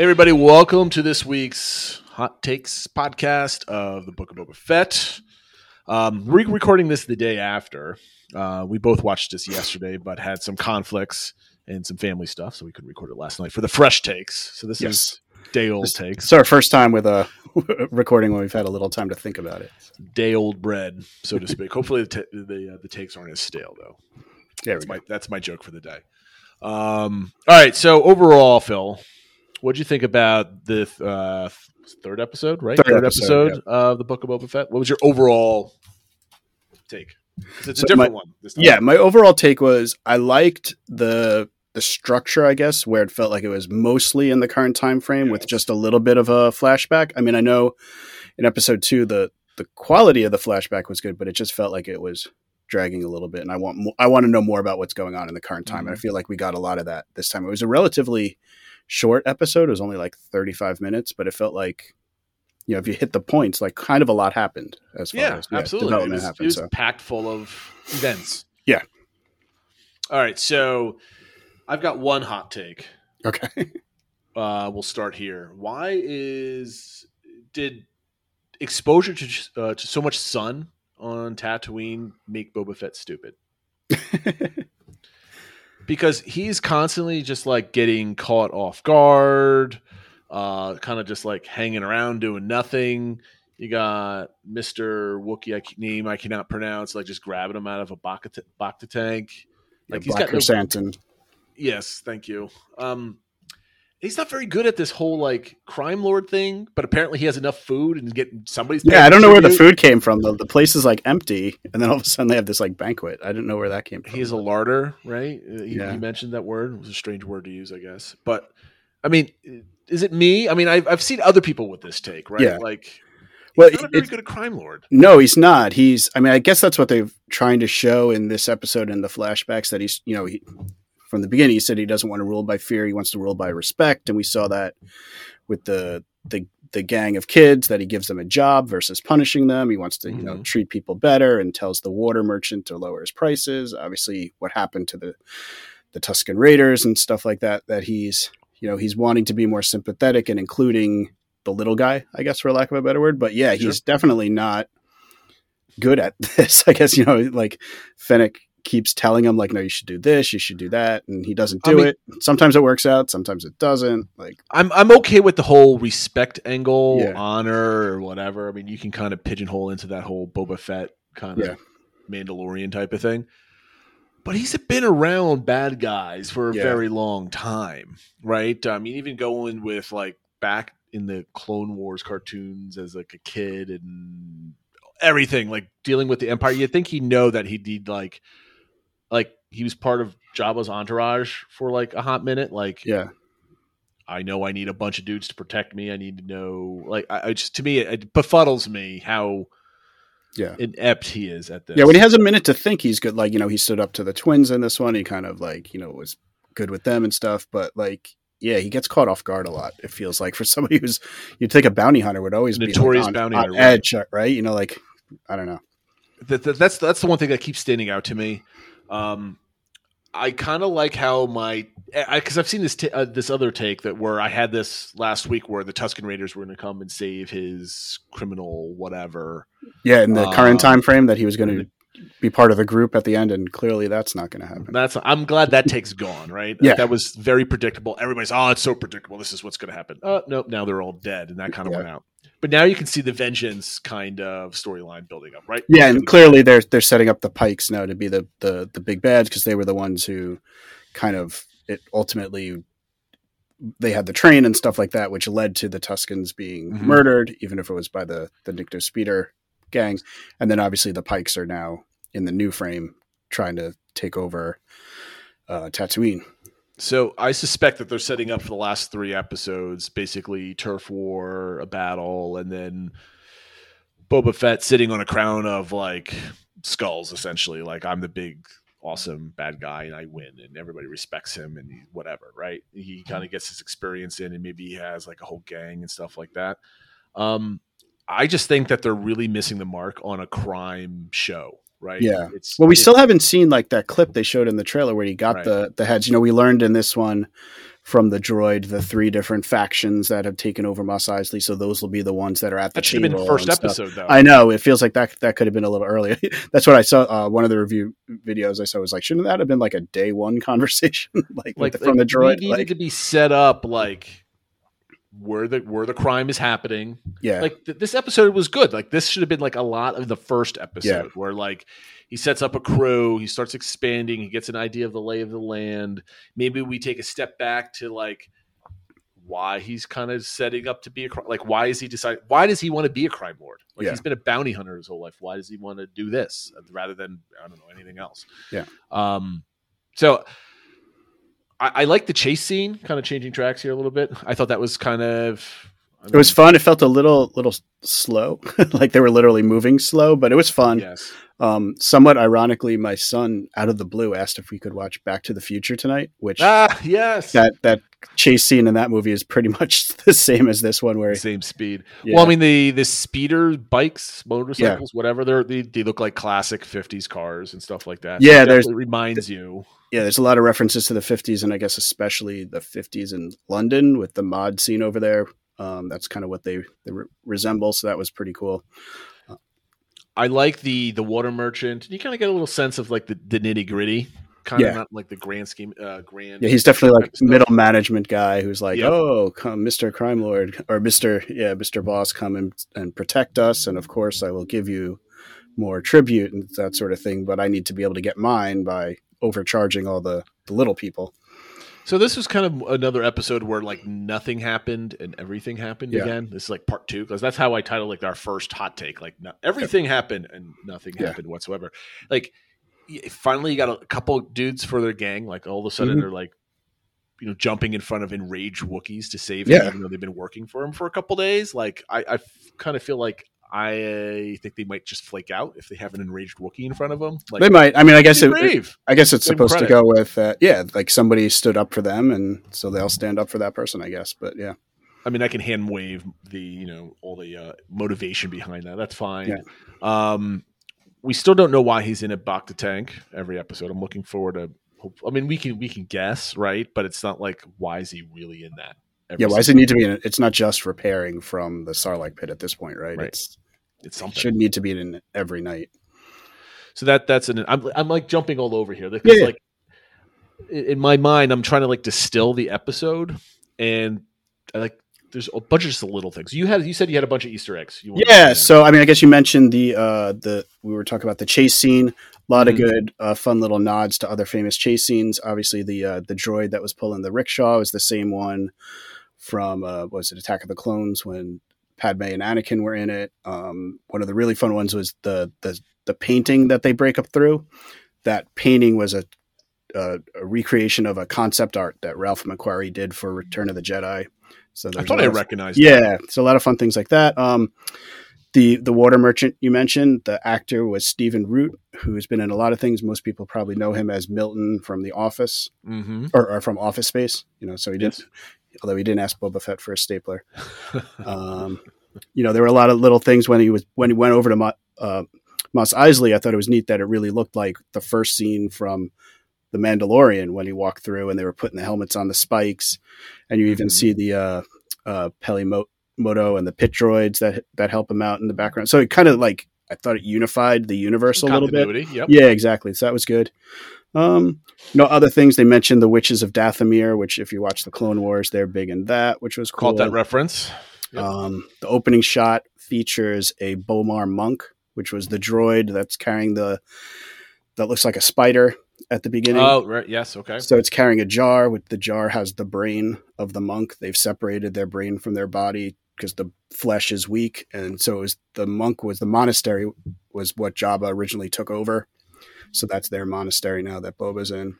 Hey, everybody, welcome to this week's Hot Takes podcast of the Book of Boba Fett. Um, we're recording this the day after. Uh, we both watched this yesterday, but had some conflicts and some family stuff, so we couldn't record it last night for the fresh takes. So this Yes. is day old takes, It's our first time with a recording when we've had a little time to think about it. day old bread, so to speak. Hopefully, the ta the, uh, the takes aren't as stale though. There we That's go. my that's my joke for the day. Um, all right, so overall, Phil, what'd you think about the uh, third episode? Right, Third episode, of the Book of Boba Fett. What was your overall take? It's a So different my- one. This time. Yeah, my overall take was I liked the the structure, I guess, where it felt like it was mostly in the current time frame with just a little bit of a flashback. I mean, I know in episode two the the quality of the flashback was good, but it just felt like it was dragging a little bit. And I want mo- I want to know more about what's going on in the current time. And I feel like we got a lot of that this time. It was a relatively short episode. It was only like thirty five minutes, but it felt like you know if you hit the points, like kind of a lot happened as far yeah, as absolutely. It development was, happened. it was so. packed full of events. Yeah. All right, so I've got one hot take. Okay. Uh, we'll start here. Why is did exposure to uh, to so much sun on Tatooine make Boba Fett stupid? because he's constantly just like getting caught off guard, uh, kind of just like hanging around doing nothing. You got Mister Wookie I, name I cannot pronounce, like just grabbing him out of a Bacta, Bacta tank. Like he's Black got no, yes, thank you. Um, he's not very good at this whole like crime lord thing, but apparently he has enough food and getting somebody's. Yeah, I don't know where the food came from. The, the place is like empty, and then all of a sudden they have this like banquet. I didn't know where that came from. He's a larder, right? Uh, You, Yeah. you mentioned that word. It was a strange word to use, I guess. But I mean, is it me? I mean, I've, I've seen other people with this take, right? Yeah. Like, Well, he's not a very good a crime lord. no, he's not. He's. I mean, I guess that's what they're trying to show in this episode in the flashbacks that he's. You know, he, from the beginning he said he doesn't want to rule by fear. He wants to rule by respect, and we saw that with the the the gang of kids that he gives them a job versus punishing them. He wants to, you know, Mhm. treat people better and tells the water merchant to lower his prices. Obviously, what happened to the the Tusken Raiders and stuff like that. That he's, you know, he's wanting to be more sympathetic and including the little guy, I guess, for lack of a better word. But yeah, he's definitely not good at this. I guess you know, like Fennec keeps telling him, like, no, you should do this, you should do that, and he doesn't I do mean- it. Sometimes it works out, sometimes it doesn't. Like, I'm I'm okay with the whole respect angle, Yeah. honor or whatever. I mean, you can kind of pigeonhole into that whole Boba Fett kind of Yeah. Mandalorian type of thing. But he's been around bad guys for a Yeah. very long time, right? I mean, even going with like back in the Clone Wars cartoons as like a kid and everything, like dealing with the Empire. You'd think he'd know that he'd need like, like he was part of Jabba's entourage for like a hot minute, like yeah, I know I need a bunch of dudes to protect me. I need to know, like, I, I just to me, it, it befuddles me how yeah. inept he is at this. Yeah, when he has a minute to think, he's good. Like, you know, he stood up to the twins in this one. He kind of like, you know, was good with them and stuff. But like, yeah, he gets caught off guard a lot. It feels like for somebody who's, you'd think a bounty hunter would always Notorious be like, on, bounty on hunter, right. edge, right? You know, like, I don't know. that, that- that's that's the one thing that keeps standing out to me. Um, I kind of like how my because I've seen this ta- uh, this other take that where I had this last week where the Tusken Raiders were going to come and save his criminal whatever. Yeah, in the Um, current time frame that he was going to be part of the group at the end, and clearly that's not going to happen. That's I'm glad that take's gone. Right? Yeah. that was very predictable. Everybody's oh, it's so predictable. This is what's going to happen. Uh, nope. Now they're all dead, and that kind of Yeah. went out. But now you can see the vengeance kind of storyline building up, right? Yeah, and clearly they're they're setting up the Pikes now to be the the the big bads because they were the ones who kind of it ultimately they had the train and stuff like that, which led to the Tuskens being Mhm. murdered, even if it was by the the Nikto Speeder gang, and then obviously the Pikes are now in the new frame trying to take over uh, Tatooine. So I suspect that they're setting up for the last three episodes, basically turf war, a battle, and then Boba Fett sitting on a crown of like skulls, essentially. Like I'm the big, awesome bad guy, and I win, and everybody respects him, and he, whatever, right? He kind of gets his experience in, and maybe he has like a whole gang and stuff like that. Um, I just think that they're really missing the mark on a crime show, right? Yeah. It's Well, we it's- still haven't seen like that clip they showed in the trailer where he got Right. the the heads. You know, we learned in this one from the droid the three different factions that have taken over Mos Eisley. So those will be the ones that are at the That should have been the first episode, though. I know it feels like that that could have been a little earlier. That's what I saw. Uh, one of the review videos I saw was like, shouldn't that have been like a day one conversation, like, like the, from the droid? needed Like, to be set up like where the where the crime is happening. yeah, Like th- this episode was good. Like this should have been like a lot of the first episode where like he sets up a crew, he starts expanding, he gets an idea of the lay of the land. Maybe we take a step back to like why he's kind of setting up to be a like why is he decide why does he want to be a crime lord like Yeah. he's been a bounty hunter his whole life why does he want to do this rather than i don't know anything else Yeah. um so I, I like the chase scene, kind of changing tracks here a little bit. I thought that was kind of. I it was fun. It felt a little little slow, like they were literally moving slow, but it was fun. Yes. Um, somewhat ironically, my son, out of the blue, asked if we could watch Back to the Future tonight, which Ah, yes. that that chase scene in that movie is pretty much the same as this one, where Same speed. yeah, Well, I mean the the speeder bikes, motorcycles, whatever they're they, they look like classic '50s cars and stuff like that. Yeah, it there's- reminds you. Yeah, there's a lot of references to the 50s, and I guess especially the 50s in London with the mod scene over there. Um, that's kind of what they, they re- resemble. So that was pretty cool. I like the the water merchant. You kind of get a little sense of like the, the nitty gritty, kind of not like the grand scheme, uh, grand. Yeah, he's definitely like middle management guy who's like, Yeah. oh, come, Mr. Crime Lord or Mr. Yeah, Mr. Boss, come and, and protect us, and of course I will give you more tribute and that sort of thing. But I need to be able to get mine by overcharging all the, the little people. So this was kind of another episode where like nothing happened and everything happened Yeah. again. This is like part two because that's how I titled like our first hot take. Like no, everything happened and nothing Yeah. happened whatsoever. Like finally, you got a couple dudes for their gang. Like all of a sudden, Mhm. they're like, you know, jumping in front of enraged Wookiees to save Yeah. him, even though they've been working for him for a couple days. Like I, I kind of feel like I think they might just flake out if they have an enraged Wookiee in front of them. Like they might. I mean, I guess it, brave. I guess it's Give supposed to go with uh, yeah, like somebody stood up for them, and so they'll stand up for that person. I guess, but yeah, I mean, I can hand wave the you know all the uh, motivation behind that. That's fine. Yeah. Um, we still don't know why he's in a Bacta tank every episode. I'm looking forward to. I mean, we can we can guess, right? But it's not like why is he really in that? Yeah. Why does it need to be? In? It's not just repairing from the Sarlacc pit at this point, right? Right. It's It's it something. should need to be in every night. So that that's an. I'm I'm like jumping all over here because Yeah, like in my mind, I'm trying to like distill the episode, and I like there's a bunch of just little things. You had you said you had a bunch of Easter eggs. Yeah. So I mean, I guess you mentioned the uh the we were talking about the chase scene. A lot of good, uh, fun little nods to other famous chase scenes. Obviously, the uh, the droid that was pulling the rickshaw is the same one from uh, was it Attack of the Clones when Padme and Anakin were in it. Um, one of the really fun ones was the the the painting that they break up through. That painting was a a, a recreation of a concept art that Ralph McQuarrie did for Return of the Jedi. So I thought I of- recognized. yeah, so a lot of fun things like that. Um, the the water merchant you mentioned, the actor was Stephen Root, who's been in a lot of things. Most people probably know him as Milton from The Office Mm-hmm. or, or from Office Space. You know, so he did, Yes. Although he didn't ask Boba Fett for a stapler. Um, you know, there were a lot of little things when he was when he went over to Mo, uh, Mos Eisley. I thought it was neat that it really looked like the first scene from The Mandalorian when he walked through and they were putting the helmets on the spikes, and you even Mhm. see the uh, uh, Peli Motto and the pit droids that that help him out in the background. So it kind of like I thought it unified the universe a little bit. Yep. Yeah, exactly. So that was good. Um, no other things. They mentioned the witches of Dathomir, which if you watch the Clone Wars, they're big in that, which was cool. Caught that reference. Yep. Um, the opening shot features a B'omarr monk, which was the droid that's carrying the that looks like a spider at the beginning. Oh, right. Yes. Okay. So it's carrying a jar. With the jar has the brain of the monk. They've separated their brain from their body because the flesh is weak, and so it was the monk was the monastery was what Jabba originally took over. So that's their monastery now that Boba's in.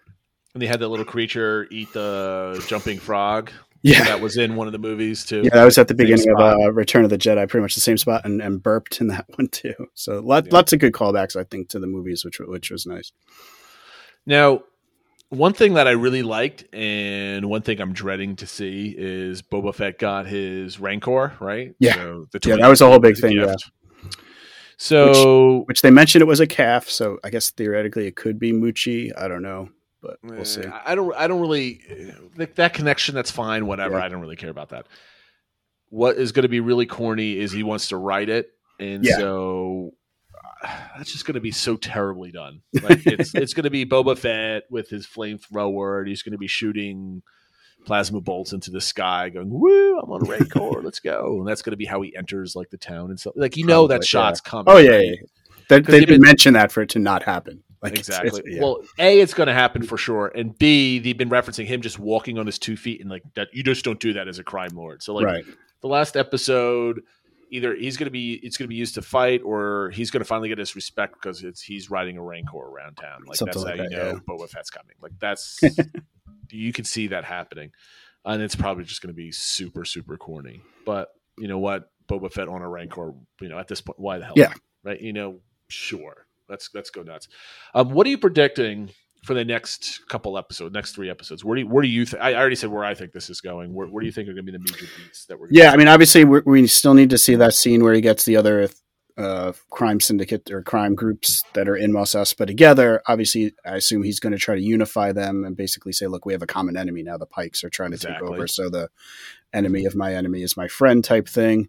And they had that little creature eat the jumping frog. Yeah, That was in one of the movies too. yeah, that was at the beginning of uh, Return of the Jedi, pretty much the same spot, and, and burped in that one too. So lot, Yeah. lots of good callbacks, I think, to the movies, which which was nice. Now, one thing that I really liked, and one thing I'm dreading to see is Boba Fett got his Rancor, right? Yeah. So Yeah, that was a whole big thing, gift. So Which they mentioned it was a calf, so I guess theoretically it could be Muchi. I don't know. but we'll see. Eh, I don't. I don't really like that connection. That's fine. Whatever. Yeah. I don't really care about that. What is going to be really corny is he wants to write it, and Yeah. so uh, that's just going to be so terribly done. Like it's it's going to be Boba Fett with his flamethrower, and he's going to be shooting plasma bolts into the sky, going "Woo! I'm on a Rancor, let's go!" And that's going to be how he enters like the town and stuff. Like you know that shot's coming. Oh yeah, yeah. They, 'Cause they you've didn't been- mention that for it to not happen. Like it's- exactly. it's- yeah. Well, a it's going to happen for sure, and b they've been referencing him just walking on his two feet, and like that you just don't do that as a crime lord. So like right. the last episode, either he's going to be it's going to be used to fight, or he's going to finally get his respect because it's he's riding a rancor around town. Like Something that's like how that, you know yeah. Boba Fett's coming. Like that's you can see that happening, and it's probably just going to be super super corny. But you know what, Boba Fett on a rancor, you know at this point, why the hell? Yeah. right. You know, sure. Let's let's go nuts. Um, what are you predicting for the next couple episodes, next three episodes? Where do you, where do you? Th- I already said where I think this is going. Where, where do you think are going to be the major beats that we're? Gonna Yeah, I mean, obviously, we still need to see that scene where he gets the other uh, crime syndicate or crime groups that are in Mos Espa together. Obviously, I assume he's going to try to unify them and basically say, "Look, we have a common enemy now. The Pikes are trying to take over, so the enemy of my enemy is my friend," type thing.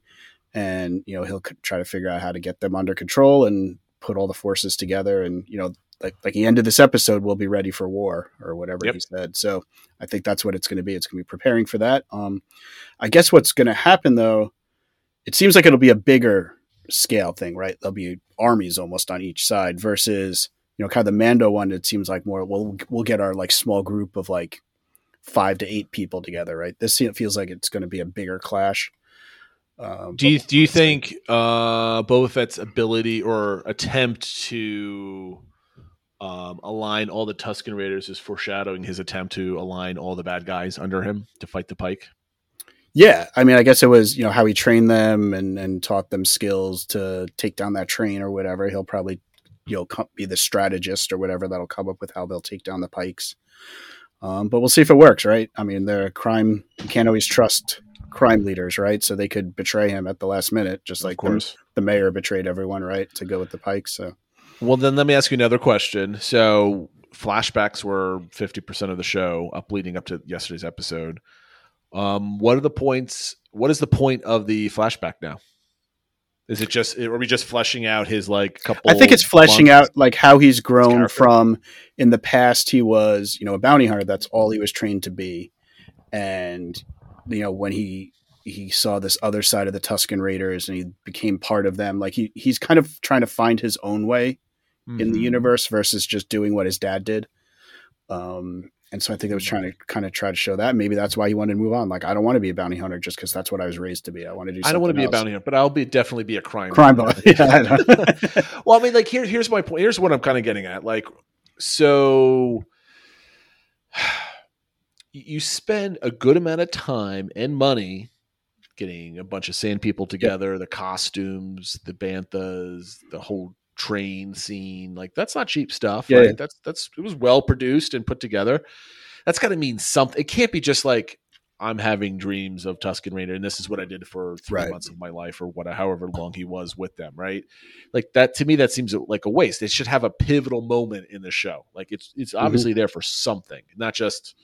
And you know, he'll c- try to figure out how to get them under control and put all the forces together. And you know, like like the end of this episode, we'll be ready for war or whatever Yep. he said. So I think that's what it's going to be. It's going to be preparing for that. Um, I guess what's going to happen though, it seems like it'll be a bigger scale thing, right? There'll be armies almost on each side versus you know kind of the Mando one. It seems like more we'll we'll get our like small group of like five to eight people together, right? This feels like it's going to be a bigger clash. Um, Do you do you think uh, Boba Fett's ability or attempt to um, align all the Tusken Raiders is foreshadowing his attempt to align all the bad guys under him to fight the Pike? Yeah, I mean, I guess it was you know how he trained them and and taught them skills to take down that train or whatever. He'll probably you know be the strategist or whatever that'll come up with how they'll take down the pikes. Um, but we'll see if it works, right? I mean, they're a crime. You can't always trust crime leaders, right? So they could betray him at the last minute, just like. The, the mayor betrayed everyone, right, to go with the pikes. So Well, then let me ask you another question. So flashbacks were fifty percent of the show up leading up to yesterday's episode. Um, what are the points? What is the point of the flashback now? Is it just are we just fleshing out his like couple? I think it's fleshing out like how he's grown from in the past he was, you know, a bounty hunter, that's all he was trained to be. And you know, when he he saw this other side of the Tusken Raiders and he became part of them, like he he's kind of trying to find his own way in the Mhm. universe versus just doing what his dad did. Um and so I think I was trying to kind of try to show that. Maybe that's why he wanted to move on. Like, I don't want to be a bounty hunter just because that's what I was raised to be. I want to do. I don't want to be a bounty hunter, but I'll be definitely be a crime crime boss. Yeah, I well, I mean, like here, here's my point. Here's what I'm kind of getting at. Like, so you spend a good amount of time and money getting a bunch of sand people together, the costumes, the banthas, the whole train scene. Like, that's not cheap stuff, Yeah, right? yeah. That's that's it was well produced and put together. That's got to mean something. It can't be just like I'm having dreams of Tusken Raider, and this is what I did for three Right. months of my life, or what, however long he was with them, right? Like that to me, that seems like a waste. It should have a pivotal moment in the show. Like it's it's Mm-hmm. obviously there for something, not just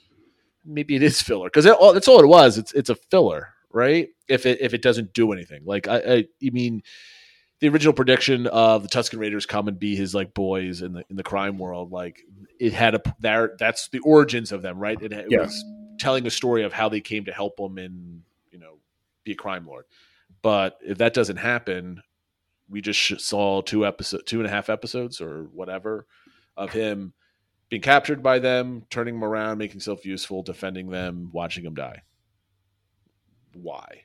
maybe it is filler because all that's all it was. It's it's a filler, right? If it if it doesn't do anything, like I I, I mean. The original prediction of the Tusken Raiders come and be his like boys in the in the crime world, like it had a there. That's the origins of them, right? It, it Yeah. was telling a story of how they came to help him and you know be a crime lord. But if that doesn't happen, we just saw two episode, two and a half episodes or whatever of him being captured by them, turning him around, making himself useful, defending them, watching him die. Why?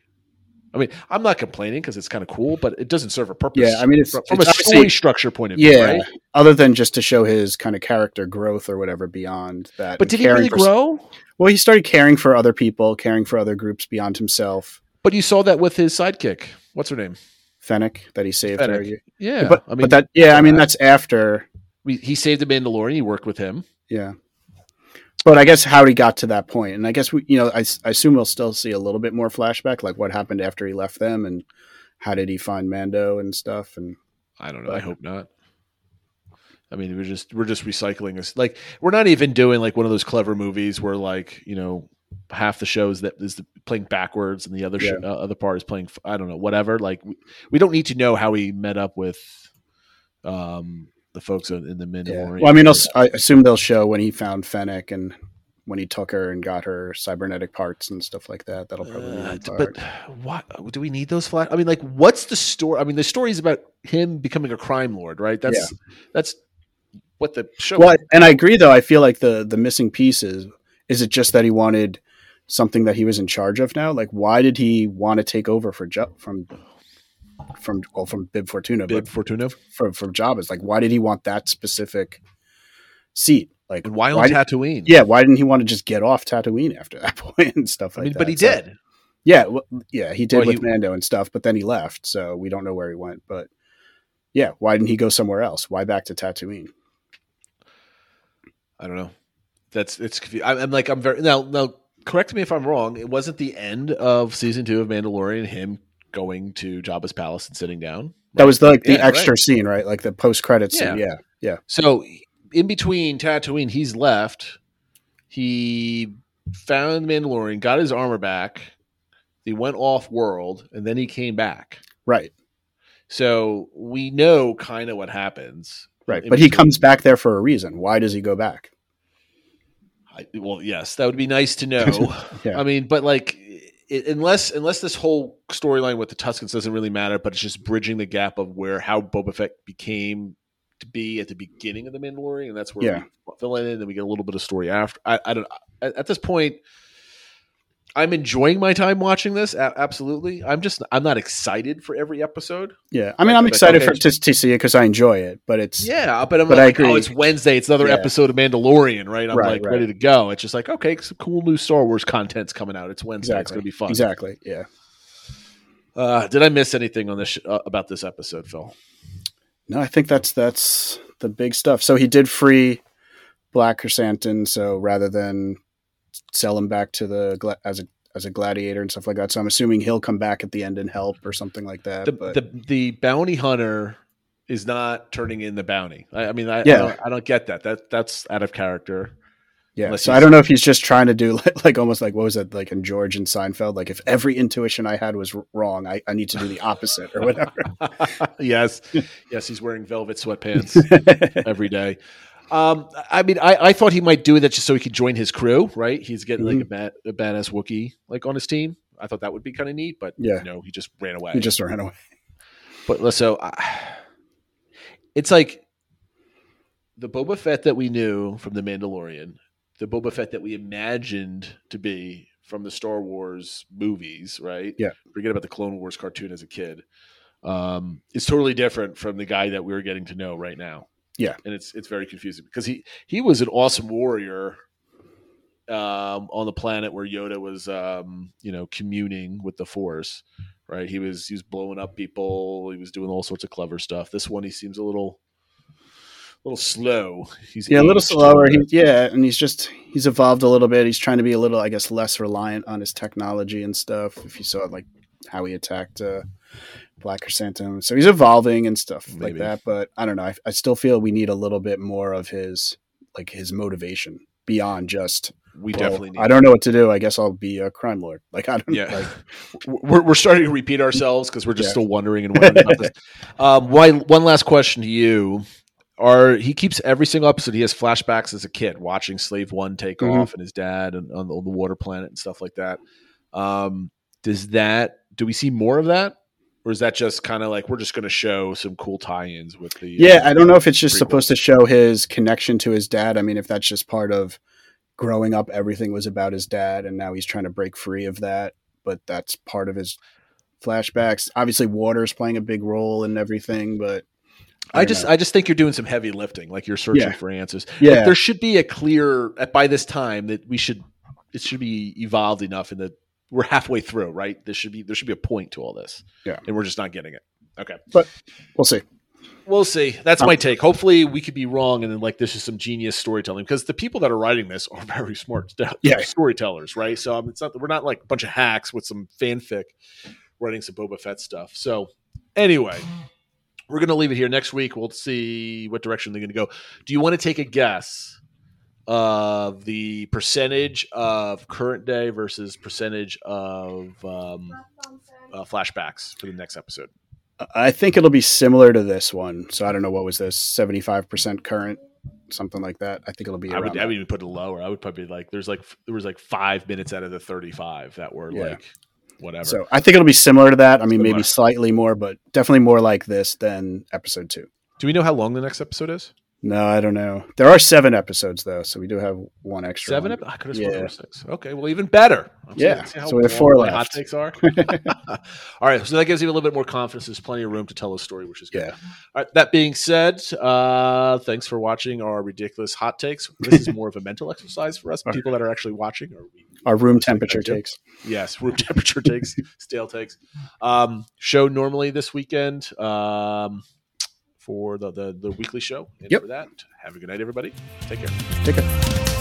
I mean, I'm not complaining because it's kind of cool, but it doesn't serve a purpose. Yeah, I mean, it's- from, from a story structure point of view, yeah. right? Other than just to show his kind of character growth or whatever beyond that. But did he really for- grow? Well, he started caring for other people, caring for other groups beyond himself. But you saw that with his sidekick. What's her name? Fennec, that he saved her. Yeah, But, I mean, but that, yeah, I mean, that's after. we, he saved the Mandalorian. He worked with him. Yeah. But I guess how he got to that point, and I guess we, you know, I, I assume we'll still see a little bit more flashback, like what happened after he left them, and how did he find Mando and stuff, and I don't know. I hope not. I mean, we're just we're just recycling this. Like we're not even doing like one of those clever movies where like you know half the shows that is playing backwards and the other Yeah. sh- uh, other part is playing I don't know whatever. Like we, we don't need to know how he met up with um the folks in in the Yeah. Mandalorian. Well, I mean, I'll, s- I assume they'll show when he found Fennec and when he took her and got her cybernetic parts and stuff like that. That'll probably be Uh, one part. but what do we need those flash? I mean, like, what's the story? I mean, the story is about him becoming a crime lord, right? That's that's what the show. Well, and I agree though. I feel like the the missing piece is is it just that he wanted something that he was in charge of now? Like, why did he want to take over for jo- from from well from Bib Fortuna, Bib Fortuna, from from Jabba's? Like, why did he want that specific seat? Like, and why on why did- Tatooine? yeah, why didn't he want to just get off Tatooine after that point and stuff I mean, that? but he So- did. Yeah, well, yeah, he did Well, with he- Mando and stuff, but then he left, so we don't know where he went. But yeah, why didn't he go somewhere else? Why back to Tatooine? I don't know. That's it's. I'm like I'm very now. Now, correct me if I'm wrong. It wasn't the end of season two of Mandalorian. Him going to Jabba's palace and sitting down. That was the, like the Yeah, extra right. scene, right? Like the post credit scene. Yeah. Yeah, So in between Tatooine, he's left. He found the Mandalorian, got his armor back. He went off world, and then he came back. right, So we know kind of what happens. right. But he comes back there for a reason. Why does he go back? I, well, yes, that would be nice to know. Yeah. I mean, but like, it, unless unless this whole storyline with the Tuskens doesn't really matter, but it's just bridging the gap of where how Boba Fett became to be at the beginning of the Mandalorian, and that's where Yeah. we fill in, and we get a little bit of story after. I, I don't. At, at this point, I'm enjoying my time watching this. A- absolutely, I'm just I'm not excited for every episode. Yeah, I mean, Like- I'm like, excited okay. for to, to see it because I enjoy it. But it's Yeah, but I'm But like, oh, it's Wednesday. It's another Yeah. episode of Mandalorian, right? I'm Right, like right. ready to go. It's just like, okay, some cool new Star Wars content's coming out. It's Wednesday. It's going to be fun. Exactly. Yeah. Uh, did I miss anything on this sh- uh, about this episode, Phil? No, I think that's that's the big stuff. So he did free Black Chrysanthemum. So rather than sell him back to the as a as a gladiator and stuff like that, so I'm assuming he'll come back at the end and help or something like that. The, but the the bounty hunter is not turning in the bounty. I, I mean, I, Yeah. I, don't, I don't get that. That that's out of character. yeah, so I don't know if he's just trying to do like, like almost like what was it like in George and Seinfeld? Like if every intuition I had was wrong, I, I need to do the opposite or whatever. yes, yes, he's wearing velvet sweatpants every day. Um, I mean, I, I thought he might do that just so he could join his crew, right? He's getting like a, bad, a badass Wookiee like on his team. I thought that would be kind of neat, but Yeah. no, he just ran away. he just ran away. But so I it's like the Boba Fett that we knew from the Mandalorian, the Boba Fett that we imagined to be from the Star Wars movies, right? Yeah. Forget about the Clone Wars cartoon as a kid. Um, it's totally different from the guy that we're getting to know right now. Yeah. and it's it's very confusing because he he was an awesome warrior um, on the planet where Yoda was, um, you know, communing with the Force. Right, he was he was blowing up people. He was doing all sorts of clever stuff. This one, he seems a little, little slow. He's Yeah, a little slower. He, yeah, and he's just he's evolved a little bit. He's trying to be a little, I guess, less reliant on his technology and stuff. If you saw like how he attacked uh, Black Chrysanthemum, so he's evolving and stuff like that. But I don't know. I, I still feel we need a little bit more of his like his motivation beyond just. we well, definitely need. I don't know what to do. I guess I'll be a crime lord. Like I don't. Yeah. Like, we're, we're starting to repeat ourselves because we're just Yeah. still wondering and wondering about this. Um, why, one last question to you: Are he keeps every single episode? He has flashbacks as a kid watching Slave One take Mhm. off and his dad and on the, on the water planet and stuff like that. Um, does that? Do we see more of that, or is that just kind of like we're just going to show some cool tie-ins with the? Yeah, I don't know if it's just prequels. supposed to show his connection to his dad. I mean, if that's just part of growing up, everything was about his dad, and now he's trying to break free of that. But that's part of his flashbacks. Obviously, water's playing a big role in everything, but I don't just know. I just think you're doing some heavy lifting, like you're searching Yeah. for answers. Like, yeah, there should be a clear by this time that we should it should be evolved enough in that we're halfway through, right? There should be there should be a point to all this. Yeah. And we're just not getting it. Okay. But we'll see. We'll see. That's Um, my take. Hopefully we could be wrong and then like this is some genius storytelling because the people that are writing this are very smart st- Yeah. storytellers, right? So um, it's not we're not like a bunch of hacks with some fanfic writing some Boba Fett stuff. So anyway, we're going to leave it here. Next week, we'll see what direction they're going to go. Do you want to take a guess of the percentage of current day versus percentage of um, uh, flashbacks for the next episode? I think it'll be similar to this one. So I don't know what was this seventy five percent current, something like that. I think it'll be. I would, I would even put it lower. I would probably like there's like there was like five minutes out of the 35 that were Yeah. like whatever. So I think it'll be similar to that. I mean, Similar. maybe slightly more, but definitely more like this than episode two. Do we know how long the next episode is? No, I don't know. There are seven episodes though, so we do have one extra. Seven? one. I could have sworn Yeah. there were six. Okay, well, even better. I'm Yeah, so we have four my Hot takes are. All right, so that gives you a little bit more confidence. There's plenty of room to tell a story, which is good. Yeah. All right, that being said, uh, thanks for watching our ridiculous hot takes. This is more of a mental exercise for us, people that are actually watching. Or we, Our room temperature takes. yes, room temperature takes, stale takes. Um, show normally this weekend um, for the, the the weekly show. And Yep. for that, have a good night, everybody. Take care. Take it.